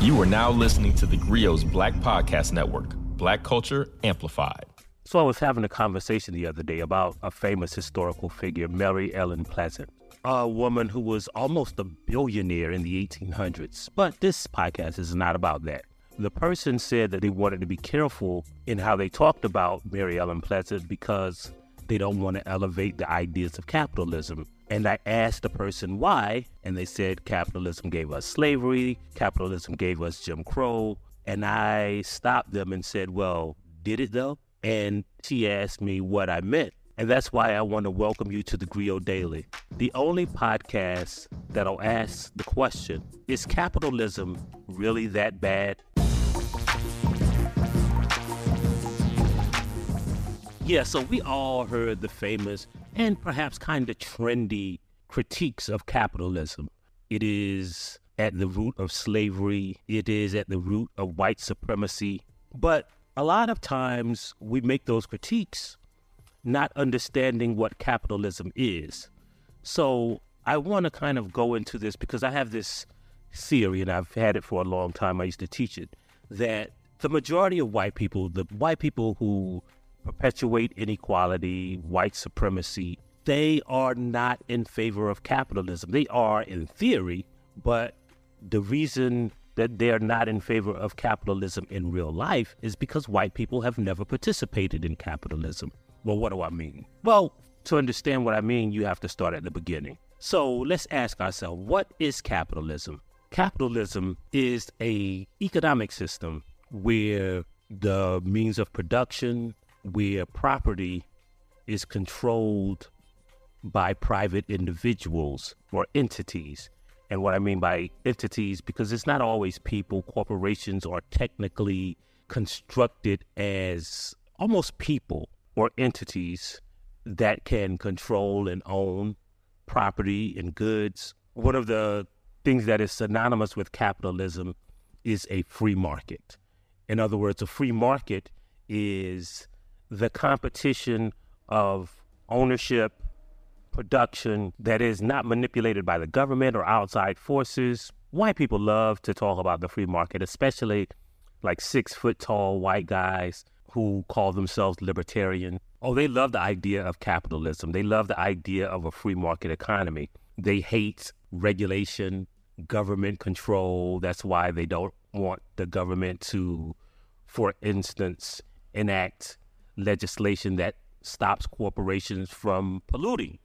You are now listening to the Grio's Black Podcast Network, Black Culture Amplified. So I was having a conversation the other day about a famous historical figure, Mary Ellen Pleasant, a woman who was almost a billionaire in the 1800s. But this podcast is not about that. The person said that they wanted to be careful in how they talked about Mary Ellen Pleasant because they don't want to elevate the ideas of capitalism. And I asked the person why, and they said capitalism gave us slavery, capitalism gave us Jim Crow. And I stopped them and said, Well, did it though? And she asked me what I meant. And that's why I want to welcome you to the Grio Daily, the only podcast that'll ask the question Is capitalism really that bad? Yeah, so we all heard the famous and perhaps kind of trendy critiques of capitalism. It is at the root of slavery, it is at the root of white supremacy. But a lot of times we make those critiques not understanding what capitalism is. So I want to kind of go into this because I have this theory, and I've had it for a long time. I used to teach it that the majority of white people, the white people who perpetuate inequality, white supremacy, they are not in favor of capitalism. They are in theory, but the reason that they're not in favor of capitalism in real life is because white people have never participated in capitalism. Well, what do I mean? Well, to understand what I mean, you have to start at the beginning. So let's ask ourselves, what is capitalism? Capitalism is a economic system where the means of production, where property is controlled by private individuals or entities. And what I mean by entities, because it's not always people, corporations are technically constructed as almost people or entities that can control and own property and goods. One of the things that is synonymous with capitalism is a free market. In other words, a free market is the competition of ownership, production that is not manipulated by the government or outside forces. White people love to talk about the free market, especially like six foot tall white guys who call themselves libertarian. Oh, they love the idea of capitalism. They love the idea of a free market economy. They hate regulation, government control. That's why they don't want the government to, for instance, enact legislation that stops corporations from polluting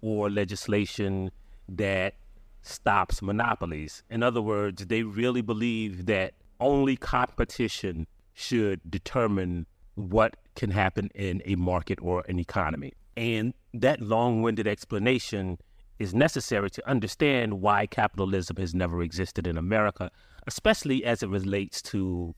or legislation that stops monopolies. In other words, they really believe that only competition should determine what can happen in a market or an economy. And that long winded explanation is necessary to understand why capitalism has never existed in America, especially as it relates to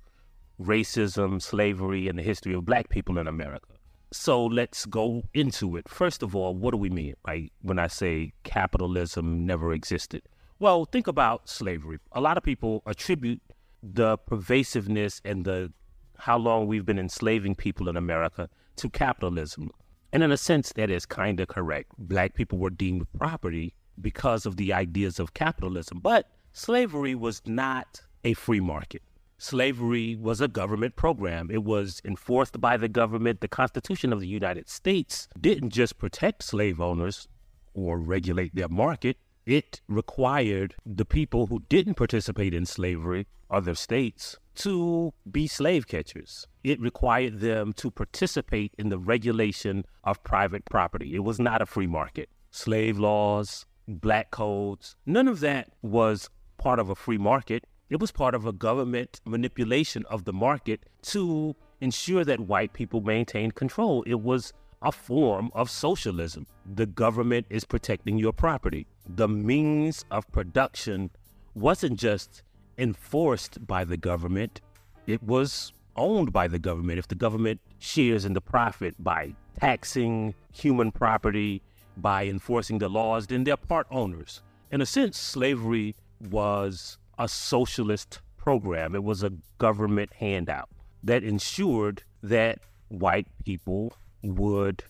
racism, slavery, and the history of black people in America. So let's go into it. First of all, what do we mean by when I say capitalism never existed? Well, think about slavery. A lot of people attribute the pervasiveness and the how long we've been enslaving people in America to capitalism. And in a sense, that is kind of correct. Black people were deemed property because of the ideas of capitalism. But slavery was not a free market slavery was a government program. It was enforced by the government. The Constitution of the United States didn't just protect slave owners or regulate their market, it required the people who didn't participate in slavery, other states, to be slave catchers. It required them to participate in the regulation of private property. It was not a free market. Slave laws, black codes, none of that was part of a free market. It was part of a government manipulation of the market to ensure that white people maintained control. It was a form of socialism. The government is protecting your property. The means of production wasn't just enforced by the government, it was owned by the government. If the government shares in the profit by taxing human property, by enforcing the laws, then they're part owners. In a sense, slavery was a socialist program. It was a government handout that ensured that white people would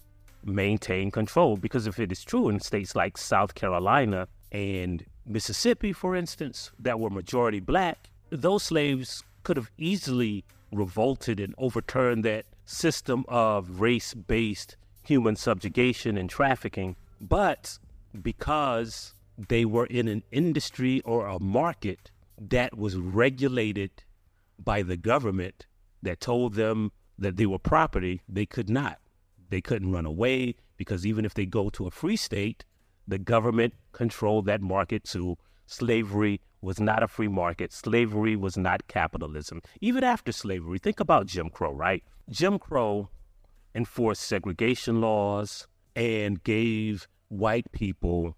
maintain control. Because if it is true in states like South Carolina and Mississippi, for instance, that were majority black, those slaves could have easily revolted and overturned that system of race based human subjugation and trafficking. But because they were in an industry or a market that was regulated by the government that told them that they were property, they could not. They couldn't run away because even if they go to a free state, the government controlled that market too. Slavery was not a free market. Slavery was not capitalism. Even after slavery, think about Jim Crow, right? Jim Crow enforced segregation laws and gave white people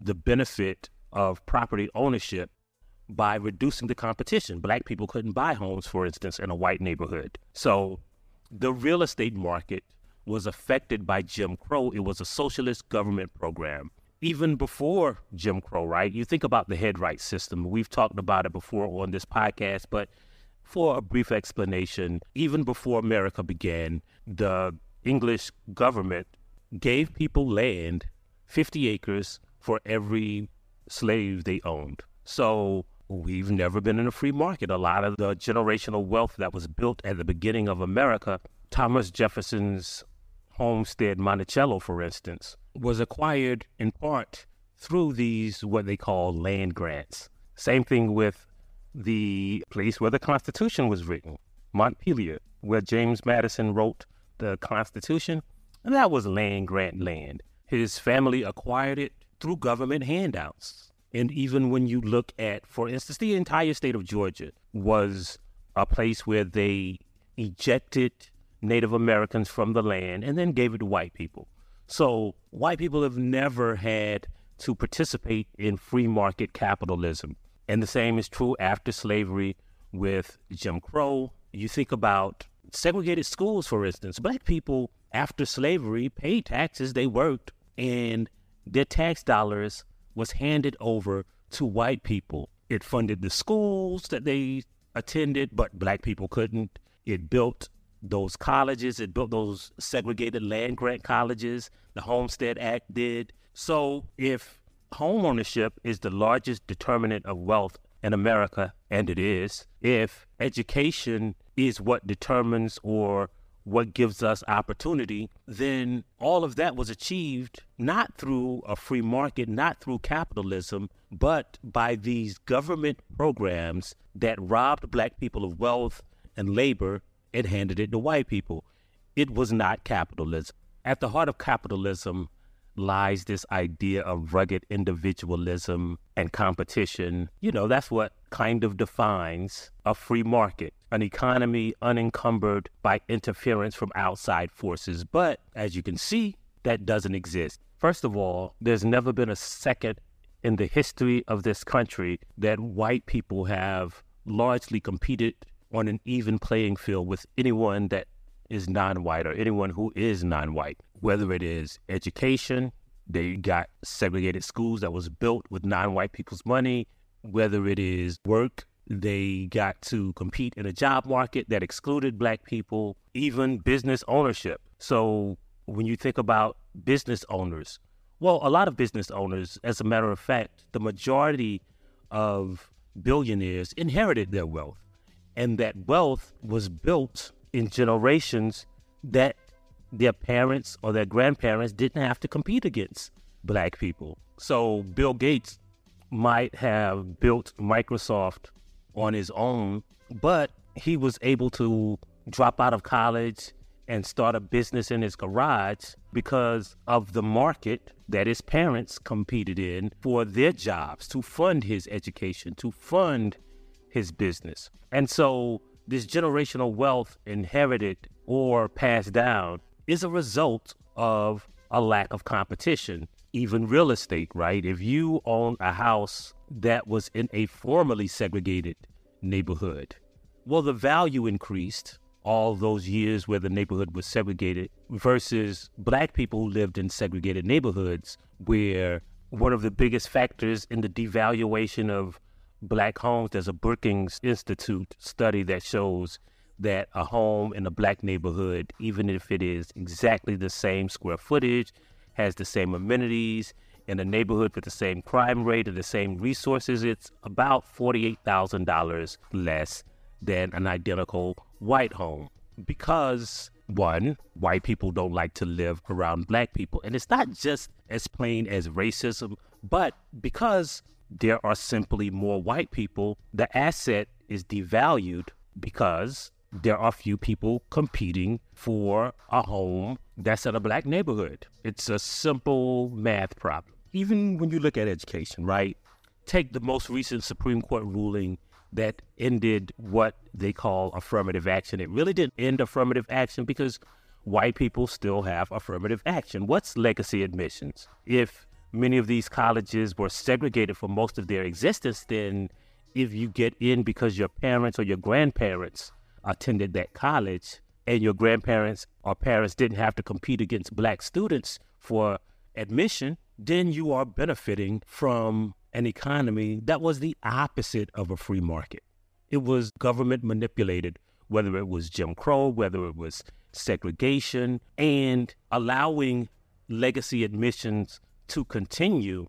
the benefit of property ownership by reducing the competition. Black people couldn't buy homes, for instance, in a white neighborhood. So the real estate market was affected by Jim Crow. It was a socialist government program. Even before Jim Crow, right? You think about the headright system. We've talked about it before on this podcast, but for a brief explanation, even before America began, the English government gave people land, 50 acres, for every slave they owned. So we've never been in a free market. A lot of the generational wealth that was built at the beginning of America, Thomas Jefferson's homestead Monticello, for instance, was acquired in part through these what they call land grants. Same thing with the place where the Constitution was written, Montpelier, where James Madison wrote the Constitution, and that was land grant land. His family acquired it through government handouts. And even when you look at, for instance, the entire state of Georgia was a place where they ejected Native Americans from the land and then gave it to white people. So white people have never had to participate in free market capitalism. And the same is true after slavery with Jim Crow. You think about segregated schools, for instance. Black people after slavery paid taxes, they worked, and their tax dollars was handed over to white people. It funded the schools that they attended, but black people couldn't. It built those colleges, it built those segregated land grant colleges. The Homestead Act did. So if home ownership is the largest determinant of wealth in America, and it is, if education is what determines or what gives us opportunity, then all of that was achieved not through a free market, not through capitalism, but by these government programs that robbed black people of wealth and labor and handed it to white people. It was not capitalism. At the heart of capitalism lies this idea of rugged individualism and competition. You know, that's what kind of defines a free market, an economy unencumbered by interference from outside forces. But as you can see, that doesn't exist. First of all, there's never been a second in the history of this country that white people have largely competed on an even playing field with anyone that is non-white or anyone who is non-white, whether it is education, they got segregated schools that was built with non-white people's money, whether it is work, they got to compete in a job market that excluded black people, even business ownership. So when you think about business owners, well, a lot of business owners, as a matter of fact, the majority of billionaires inherited their wealth. And that wealth was built in generations that their parents or their grandparents didn't have to compete against black people. So Bill Gates might have built Microsoft on his own, but he was able to drop out of college and start a business in his garage because of the market that his parents competed in for their jobs to fund his education, to fund his business. And so this generational wealth inherited or passed down is a result of a lack of competition. Even real estate, right? If you own a house that was in a formerly segregated neighborhood, well, the value increased all those years where the neighborhood was segregated versus black people who lived in segregated neighborhoods where one of the biggest factors in the devaluation of black homes, there's a Brookings Institute study that shows that a home in a black neighborhood, even if it is exactly the same square footage, has the same amenities, in a neighborhood with the same crime rate and the same resources, it's about $48,000 less than an identical white home. Because, one, white people don't like to live around black people. And it's not just as plain as racism, but because there are simply more white people, the asset is devalued because there are few people competing for a home that's in a black neighborhood. It's a simple math problem. Even when you look at education, right? Take the most recent Supreme Court ruling that ended what they call affirmative action. It really didn't end affirmative action because white people still have affirmative action. What's legacy admissions? If many of these colleges were segregated for most of their existence, then if you get in because your parents or your grandparents attended that college and your grandparents or parents didn't have to compete against black students for admission, then you are benefiting from an economy that was the opposite of a free market. It was government manipulated, whether it was Jim Crow, whether it was segregation, and allowing legacy admissions to continue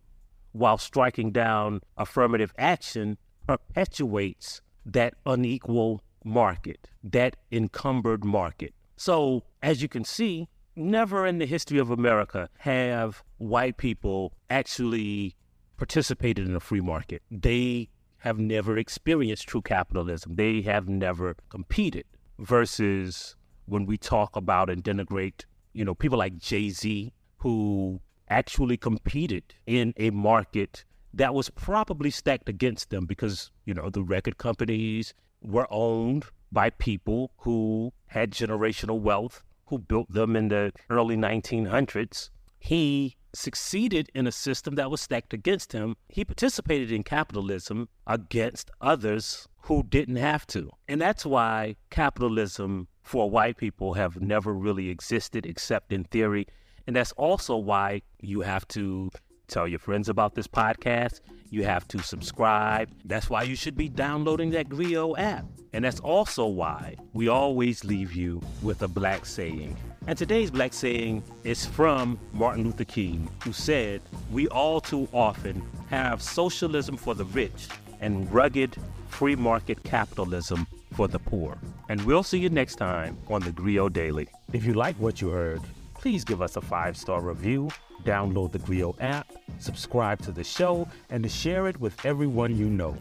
while striking down affirmative action perpetuates that unequal market, that encumbered market. So, as you can see, never in the history of America have white people actually participated in a free market. They have never experienced true capitalism. They have never competed. Versus when we talk about and denigrate, you know, people like Jay Z who actually competed in a market that was probably stacked against them because, you know, the record companies were owned by people who had generational wealth, who built them in the early 1900s. He succeeded in a system that was stacked against him. He participated in capitalism against others who didn't have to. And that's why capitalism for white people have never really existed except in theory. And that's also why you have to tell your friends about this podcast. You have to subscribe. That's why you should be downloading that Grio app. And that's also why we always leave you with a black saying. And today's black saying is from Martin Luther King, who said, We all too often have socialism for the rich and rugged free market capitalism for the poor. And we'll see you next time on the Grio Daily. If you like what you heard, please give us a five star review, download the Grio app, subscribe to the show, and to share it with everyone you know.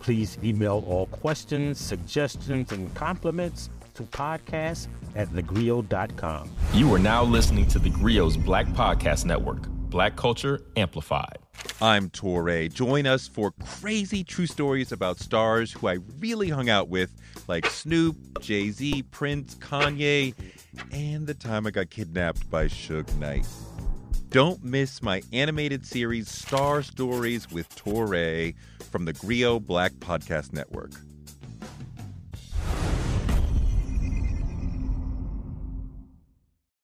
Please email all questions, suggestions, and compliments to podcast at thegrio.com. You are now listening to the Grio's Black Podcast Network, Black Culture Amplified. I'm Touré. Join us for crazy true stories about stars who I really hung out with, like Snoop, Jay Z, Prince, Kanye, and the time I got kidnapped by Suge Knight. Don't miss my animated series Star Stories with Touré from the Grio Black Podcast Network.